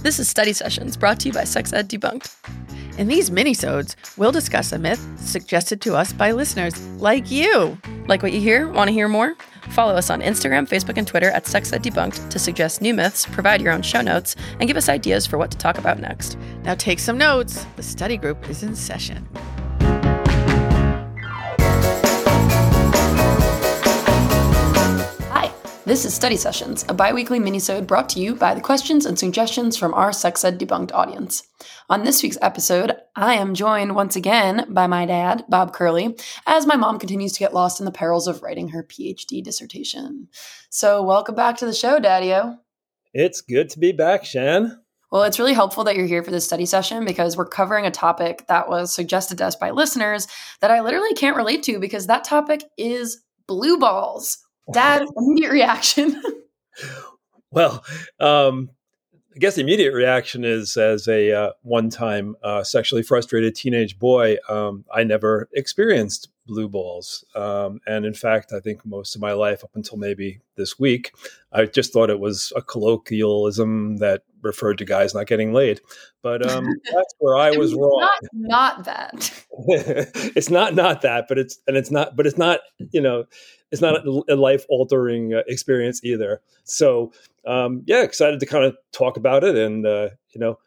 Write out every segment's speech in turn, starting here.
This is Study Sessions brought to you by Sex Ed Debunked. In these minisodes, we'll discuss a myth suggested to us by listeners like you. Like what you hear? Want to hear more? Follow us on Instagram, Facebook, and Twitter at Sex Ed Debunked to suggest new myths, provide your own show notes, and give us ideas for what to talk about next. Now take some notes. The study group is in session. This is Study Sessions, a bi-weekly minisode brought to you by the questions and suggestions from our Sex Ed Debunked audience. On this week's episode, I am joined once again by my dad, Bob Curley, as my mom continues to get lost in the perils of writing her PhD dissertation. So welcome back to the show, Daddy-O. It's good to be back, Shan. Well, it's really helpful that you're here for this study session because we're covering a topic that was suggested to us by listeners that I literally can't relate to because that topic is blue balls. Dad, immediate reaction. well, um, I guess the immediate reaction is as a uh, one time uh, sexually frustrated teenage boy, um, I never experienced blue balls. Um, and in fact, I think most of my life, up until maybe this week, I just thought it was a colloquialism that referred to guys not getting laid. But um, that's where I was wrong. Not, not that. it's not not that, but it's and it's not, but it's not. You know, it's not a, life altering uh, experience either. So um, yeah, excited to kind of talk about it and uh, you know,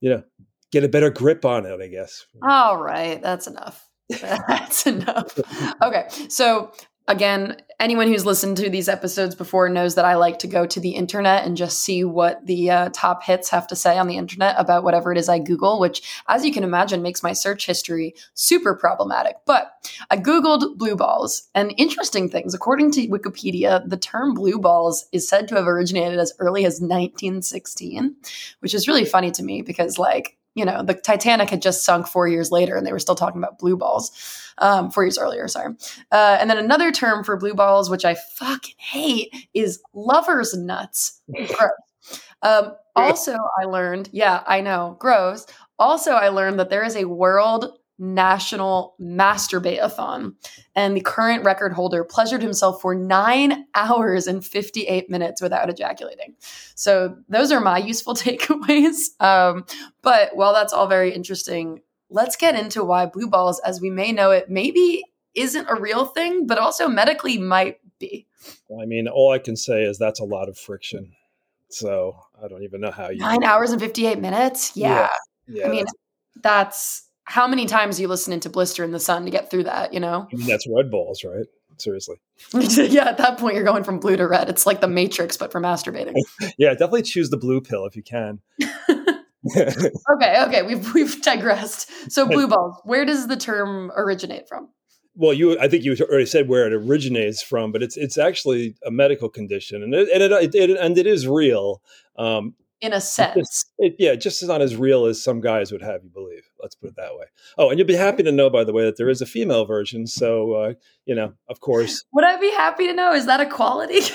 you know, get a better grip on it. I guess. All right, that's enough. That's enough. Okay, so again, anyone who's listened to these episodes before knows that I like to go to the internet and just see what the uh, top hits have to say on the internet about whatever it is I Google, which, as you can imagine, makes my search history super problematic. But I Googled blue balls, and interesting things. According to Wikipedia, the term blue balls is said to have originated as early as 1916, which is really funny to me because, like, you know, the Titanic had just sunk four years later and they were still talking about blue balls, um, four years earlier, sorry. Uh, and then another term for blue balls, which I fucking hate, is lover's nuts. Gross. Um, also, I learned, yeah, I know, gross. Also, I learned that there is a world National Masturbate-a-thon. And the current record holder pleasured himself for nine hours and 58 minutes without ejaculating. So those are my useful takeaways. Um, but while that's all very interesting, let's get into why blue balls, as we may know it, maybe isn't a real thing, but also medically might be. I mean, all I can say is that's a lot of friction. So I don't even know how you. Nine hours and 58 minutes? Yeah. yeah, yeah I mean, that's how many times you listen into Blister in the Sun to get through that, you know? I mean, that's red balls, right? Seriously. yeah, at that point, you're going from blue to red. It's like the Matrix, but for masturbating. yeah, definitely choose the blue pill if you can. okay, okay, we've we've digressed. So blue balls, where does the term originate from? Well, you I think you already said where it originates from, but it's it's actually a medical condition, and it and it, it and it is real. Um, in a sense. It, yeah, just as not as real as some guys would have you believe. Let's put it that way. Oh, and you'll be happy to know, by the way, that there is a female version. So, uh, you know, of course. Would I be happy to know? Is that a quality?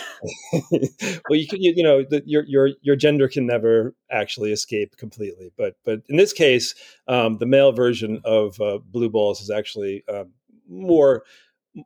well, you can, you, you know, the, your your your gender can never actually escape completely, but but in this case, um, the male version of uh, blue balls is actually um, more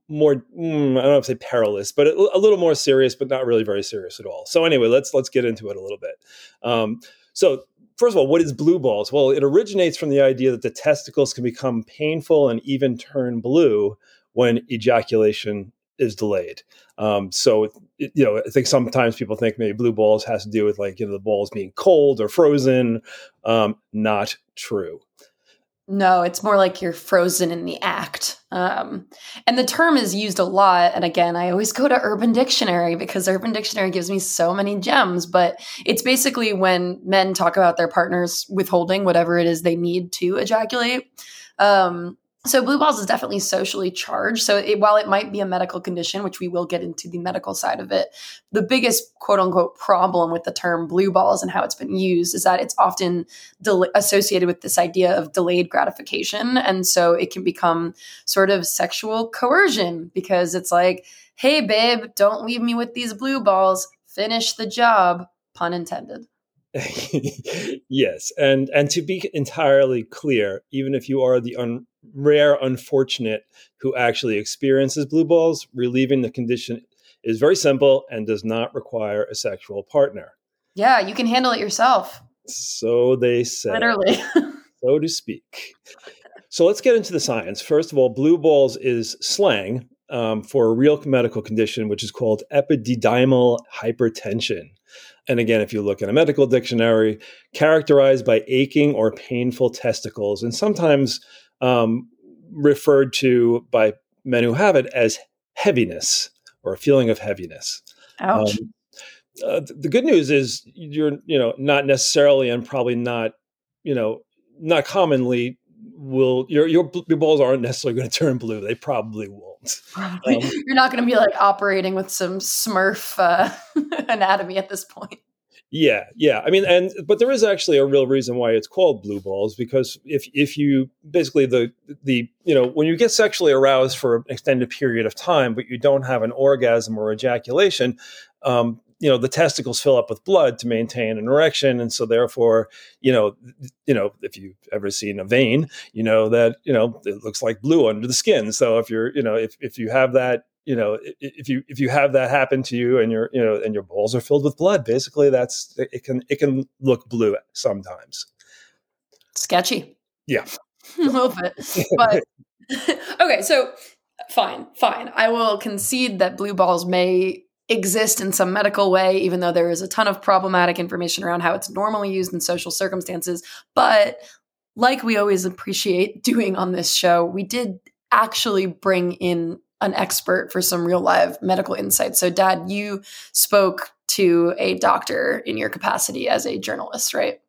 more mm, I don't know if say perilous, but a, a, little more serious, but not really very serious at all. So anyway, let's let's get into it a little bit. Um, so first of all, what is blue balls? Well, it originates from the idea that the testicles can become painful and even turn blue when ejaculation is delayed. Um, so, it, you know, I think sometimes people think maybe blue balls has to do with like, you know, the balls being cold or frozen. Um, not true. No, it's more like you're frozen in the act. Um, and the term is used a lot. And again, I always go to Urban Dictionary because Urban Dictionary gives me so many gems. But it's basically when men talk about their partners withholding whatever it is they need to ejaculate. Um, so blue balls is definitely socially charged. So it, while it might be a medical condition which we will get into the medical side of it the biggest quote unquote problem with the term blue balls and how it's been used is that it's often associated with this idea of delayed gratification. And so it can become sort of sexual coercion because it's like hey babe don't leave me with these blue balls. Finish the job pun intended yes, and and to be entirely clear, even if you are the un, rare unfortunate who actually experiences blue balls, relieving the condition is very simple and does not require a sexual partner. Yeah, you can handle it yourself. So they say. Literally. so to speak. So let's get into the science. First of all, blue balls is slang um, for a real medical condition, which is called epididymal hypertension. And again, if you look in a medical dictionary, characterized by aching or painful testicles, and sometimes um, referred to by men who have it as heaviness or a feeling of heaviness. Ouch. Um, uh, the good news is you're, you know, not necessarily and probably not, you know, not commonly will your your your balls aren't necessarily going to turn blue. They probably won't. Um, You're not going to be like operating with some Smurf uh, anatomy at this point. Yeah, yeah. I mean, and but there is actually a real reason why it's called blue balls because if if you basically the the you know when you get sexually aroused for an extended period of time, but you don't have an orgasm or ejaculation, um, you know the testicles fill up with blood to maintain an erection and so therefore you know you know if you've ever seen a vein you know that you know it looks like blue under the skin. So if you're you know if, if you have that you know if you if you have that happen to you and your you know and your balls are filled with blood basically that's it can it can look blue sometimes. Sketchy. Yeah. A little bit. But okay so fine fine. I will concede that blue balls may exist in some medical way, even though there is a ton of problematic information around how it's normally used in social circumstances. But like we always appreciate doing on this show, we did actually bring in an expert for some real live medical insights. So, Dad, you spoke to a doctor in your capacity as a journalist, right?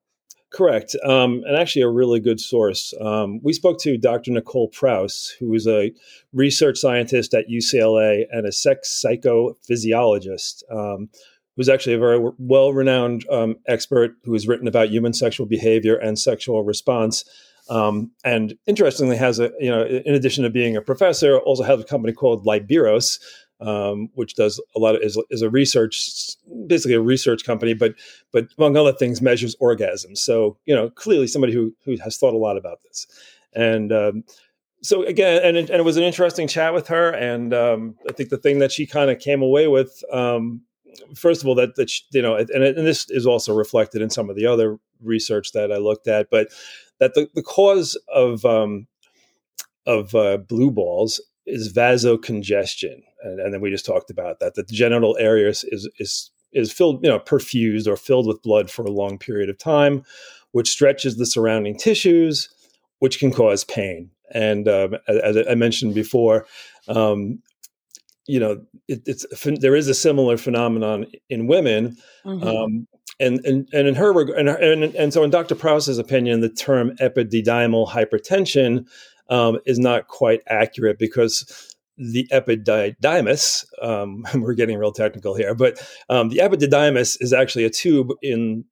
Correct. Um, and actually, a really good source. Um, we spoke to Dr. Nicole Prause, who is a research scientist at UCLA and a sex psychophysiologist, um, who's actually a very well renowned um, expert who has written about human sexual behavior and sexual response. Um, and interestingly, has a you know, in addition to being a professor, also has a company called Liberos, um, which does a lot of is, is, a research, basically a research company, but but among other things measures orgasms. So you know, clearly somebody who who has thought a lot about this, and um, so again, and it, and it was an interesting chat with her, and um, I think the thing that she kind of came away with. Um, first of all, that that she, you know, and, and this is also reflected in some of the other research that I looked at, but that the, the cause of um, of uh, blue balls is vasocongestion, and, and, then we just talked about that. That the genital area is, is is is filled, you know, perfused or filled with blood for a long period of time, which stretches the surrounding tissues, which can cause pain. And um, as I mentioned before, um, you know, it, it's there is a similar phenomenon in women. Mm-hmm. Um, and, and and in her and, and and so in Dr. Prause's opinion, the term epididymal hypertension um, is not quite accurate because the epididymis, um, we're getting real technical here, but um, the epididymis is actually a tube in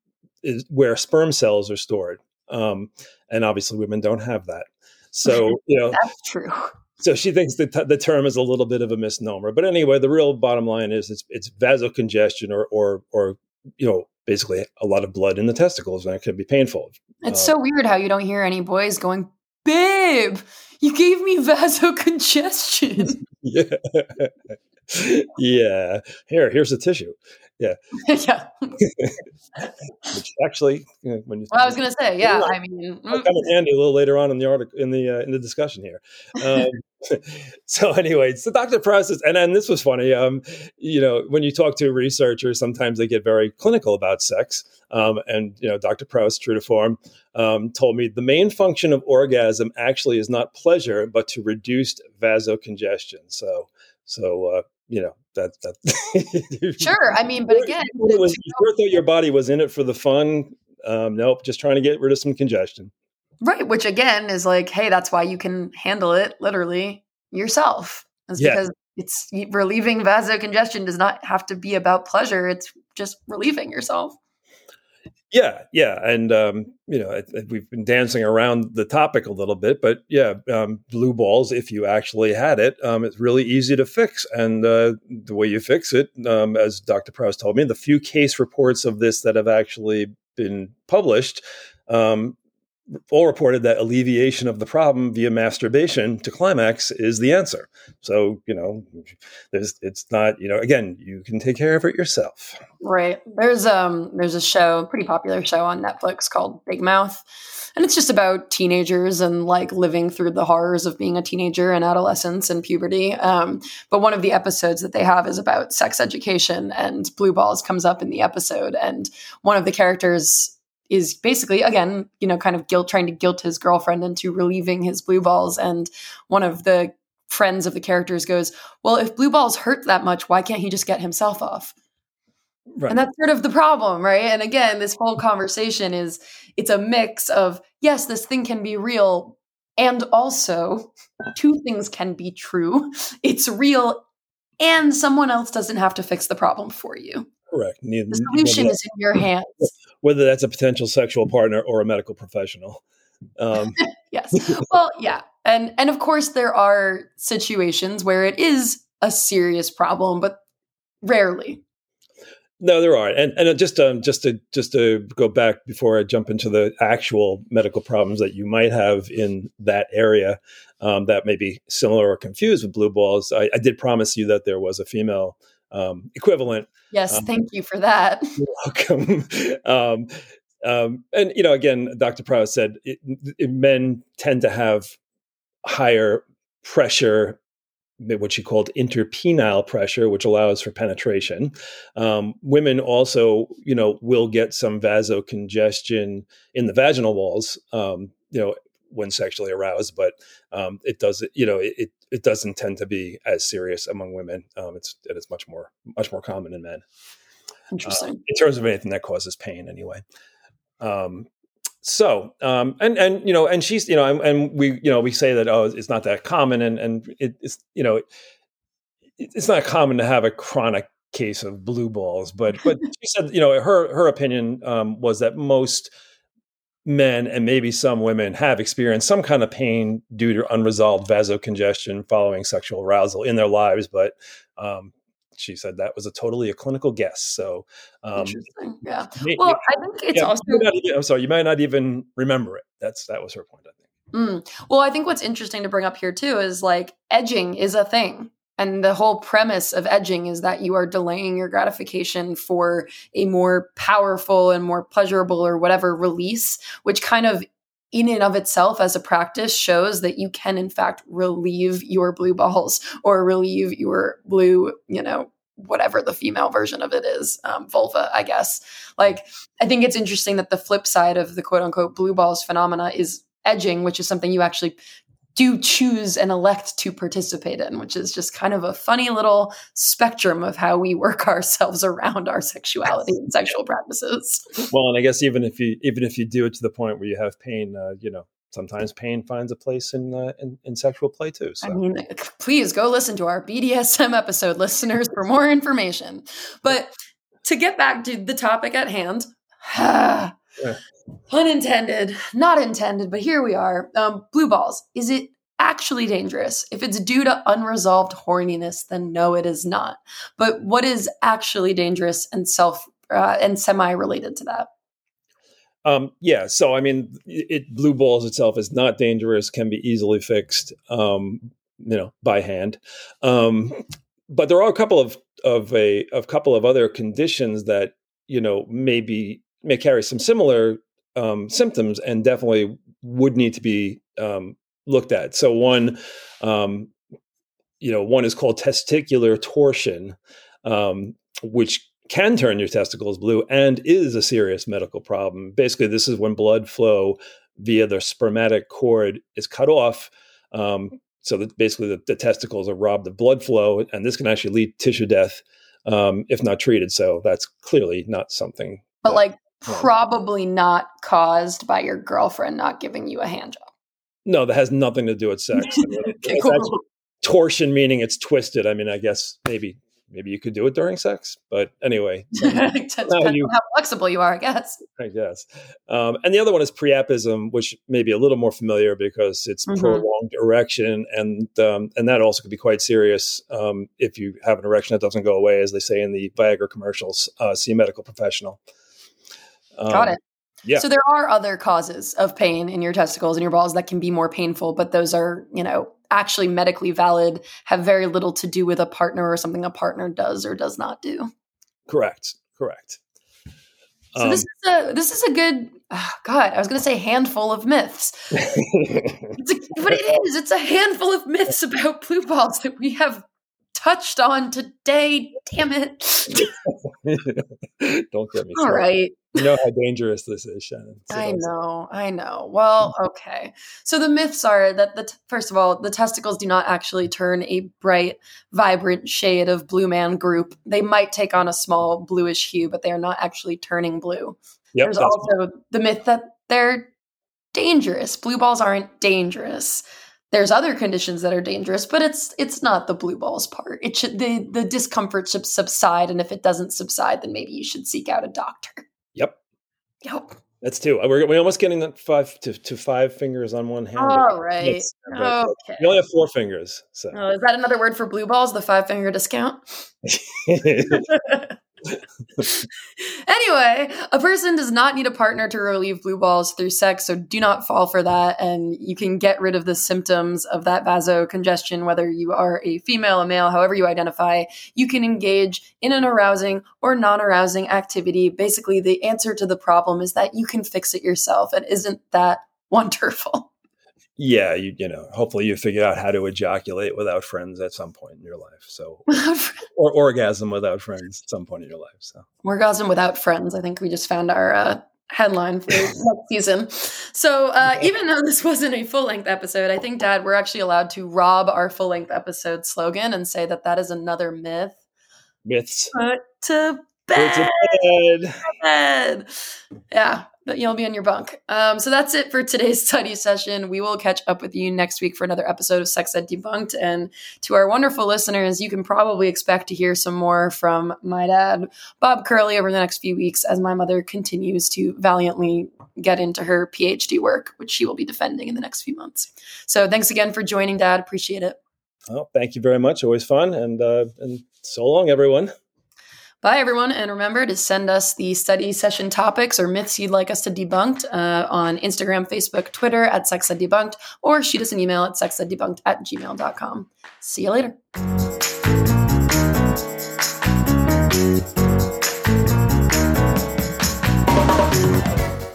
is where sperm cells are stored, um, and obviously women don't have that. So you know that's true. So she thinks that t- the term is a little bit of a misnomer, but anyway, the real bottom line is it's, it's vasocongestion or or or you know basically a lot of blood in the testicles, and it can be painful. It's uh, so weird how you don't hear any boys going, babe, you gave me vasocongestion. yeah. Yeah. Here, here's the tissue. Yeah. yeah. Which actually, you know, when you, well, I was going to say, yeah. I mean, mm. come in handy a little later on in the article in the uh, in the discussion here. Um, so anyway, so Dr. Prause, and then this was funny. Um, you know, when you talk to researchers, sometimes they get very clinical about sex. Um, and you know, Dr. Prause, true to form, um, told me the main function of orgasm actually is not pleasure, but to reduce vasocongestion. So, so uh, you know that that. sure, I mean, but again, you, was, you thought your body was in it for the fun. Um, nope, just trying to get rid of some congestion. Right, which again is like, hey, that's why you can handle it literally yourself. Is yeah. because it's relieving vasocongestion does not have to be about pleasure. It's just relieving yourself. Yeah, yeah, and um, you know we've been dancing around the topic a little bit, but yeah, um, blue balls. If you actually had it, um, it's really easy to fix, and uh, the way you fix it, um, as Dr. Prause told me, the few case reports of this that have actually been published, um, all reported that alleviation of the problem via masturbation to climax is the answer. So, you know, there's it's not, you know, again, you can take care of it yourself. Right. There's um there's a show, pretty popular show on Netflix called Big Mouth. And it's just about teenagers and like living through the horrors of being a teenager and adolescence and puberty. Um, but one of the episodes that they have is about sex education, and blue balls comes up in the episode. And one of the characters is basically again you know kind of guilt trying to guilt his girlfriend into relieving his blue balls. And one of the friends of the characters goes well if blue balls hurt that much why can't he just get himself off? Right. and that's sort of the problem right? And again this whole conversation is it's a mix of yes this thing can be real and also two things can be true. It's real and someone else doesn't have to fix the problem for you. Correct. The solution is in your hands whether that's a potential sexual partner or a medical professional. Um, yes. Well, yeah. And and of course there are situations where it is a serious problem, but rarely. No, there are, and and just um, just to just to go back before I jump into the actual medical problems that you might have in that area um, that may be similar or confused with blue balls. I, I did promise you that there was a female um, equivalent. Yes, um, thank you for that. Welcome. um, um, and you know, again, Dr. Prause said it, it, men tend to have higher pressure, what she called interpenile pressure, which allows for penetration. Um, women also, you know, will get some vasocongestion in the vaginal walls. Um, you know, when sexually aroused, but um, it does you know it it doesn't tend to be as serious among women. Um, it's it is much more much more common in men. Interesting. Uh, in terms of anything that causes pain, anyway. Um, so um, and and you know and she's you know and, and, we you know we say that oh it's not that common and and it, it's you know it, it's not common to have a chronic case of blue balls but but she said you know her her opinion um, was that most men and maybe some women have experienced some kind of pain due to unresolved vasocongestion following sexual arousal in their lives, but um, she said that was a totally a clinical guess. So, um, interesting. Yeah. well, I think it's yeah, also. Even, I'm sorry, you might not even remember it. That's that was her point. I think. Mm. Well, I think what's interesting to bring up here too is like edging is a thing. And the whole premise of edging is that you are delaying your gratification for a more powerful and more pleasurable or whatever release, which kind of in and of itself as a practice shows that you can in fact relieve your blue balls or relieve your blue, you know, whatever the female version of it is, um, vulva, I guess. Like, I think it's interesting that the flip side of the quote unquote blue balls phenomena is edging, which is something you actually do choose and elect to participate in, which is just kind of a funny little spectrum of how we work ourselves around our sexuality and sexual practices. Well, and I guess even if you even if you do it to the point where you have pain, uh, you know, sometimes pain finds a place in, uh, in, in sexual play too. So. I mean, please go listen to our BDSM episode, listeners, for more information. But to get back to the topic at hand. Unintended, not intended, but here we are. Um, blue balls. Is it actually dangerous? If it's due to unresolved horniness, then no, it is not. But what is actually dangerous and self uh, and semi related to that? Um, yeah, so I mean, it blue balls itself is not dangerous, can be easily fixed, um, you know, by hand. Um, but there are a couple of of a a couple of other conditions that you know maybe may carry some similar um, symptoms and definitely would need to be um, looked at. So one, um, you know, one is called testicular torsion, um, which can turn your testicles blue and is a serious medical problem. Basically, this is when blood flow via the spermatic cord is cut off. Um, so that basically the, the, testicles are robbed of blood flow, and this can actually lead to tissue death um, if not treated. So that's clearly not something. But that, like probably not caused by your girlfriend not giving you a hand job. No, that has nothing to do with sex. okay, cool. torsion meaning it's twisted. I mean, I guess maybe maybe you could do it during sex, but anyway, depends you, how flexible you are, I guess. I guess. Um, and the other one is priapism, which may be a little more familiar because it's mm-hmm. prolonged erection, and um, and that also could be quite serious um, if you have an erection that doesn't go away, as they say in the Viagra commercials. Uh, see a medical professional. Um, Got it. Yeah. So there are other causes of pain in your testicles and your balls that can be more painful, but those are, you know, actually medically valid, have very little to do with a partner or something a partner does or does not do. Correct. Correct. So this is a this is a good oh God. I was going to say handful of myths, it's a, but it is. It's a handful of myths about blue balls that we have touched on today. Damn it! Don't get me. All right. You know how dangerous this is, Shannon. So I know, I know. Well, mm. okay. So the myths are that the t- first of all, the testicles do not actually turn a bright, vibrant shade of blue man group. They might take on a small bluish hue, but they are not actually turning blue. Yep, There's also the myth that they're dangerous. Blue balls aren't dangerous. There's other conditions that are dangerous, but it's it's not the blue balls part. It should the the discomfort should subside, and if it doesn't subside, then maybe you should seek out a doctor. Yep. Yep. That's two. Uh, we're, we're almost getting that five to, to five fingers on one hand. All right. That's- but Okay. We only have four fingers, so Oh, is that another word for blue balls? The five finger discount? anyway, a person does not need a partner to relieve blue balls through sex, so do not fall for that. And you can get rid of the symptoms of that vasocongestion, whether you are a female, a male, however you identify. You can engage in an arousing or non arousing activity. Basically, the answer to the problem is that you can fix it yourself. And isn't that wonderful? Yeah, you you know, hopefully you figure out how to ejaculate without friends at some point in your life. So or orgasm without friends at some point in your life. So Orgasm without friends. I think we just found our uh, headline for next season. So uh, even though this wasn't a full length episode, I think, Dad, we're actually allowed to rob our full length episode slogan and say that that is another myth. myths. Put to Go to bed. bed. bed. Yeah, but you'll be in your bunk. Um, so that's it for today's study session. We will catch up with you next week for another episode of Sex Ed Debunked. And to our wonderful listeners, you can probably expect to hear some more from my dad, Bob Curley, over the next few weeks as my mother continues to valiantly get into her PhD work, which she will be defending in the next few months. So thanks again for joining, Dad. Appreciate it. Well, thank you very much. Always fun. And uh, and so long, everyone. Bye, everyone. And remember to send us the study session topics or myths you'd like us to debunk uh, on Instagram, Facebook, Twitter at Sex Debunked, or shoot us an email at sexeddebunked at gmail.com. See you later.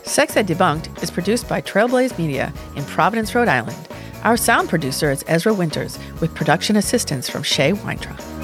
Sex Ed Debunked is produced by Trailblaze Media in Providence, Rhode Island. Our sound producer is Ezra Winters, with production assistance from Shay Weintraub.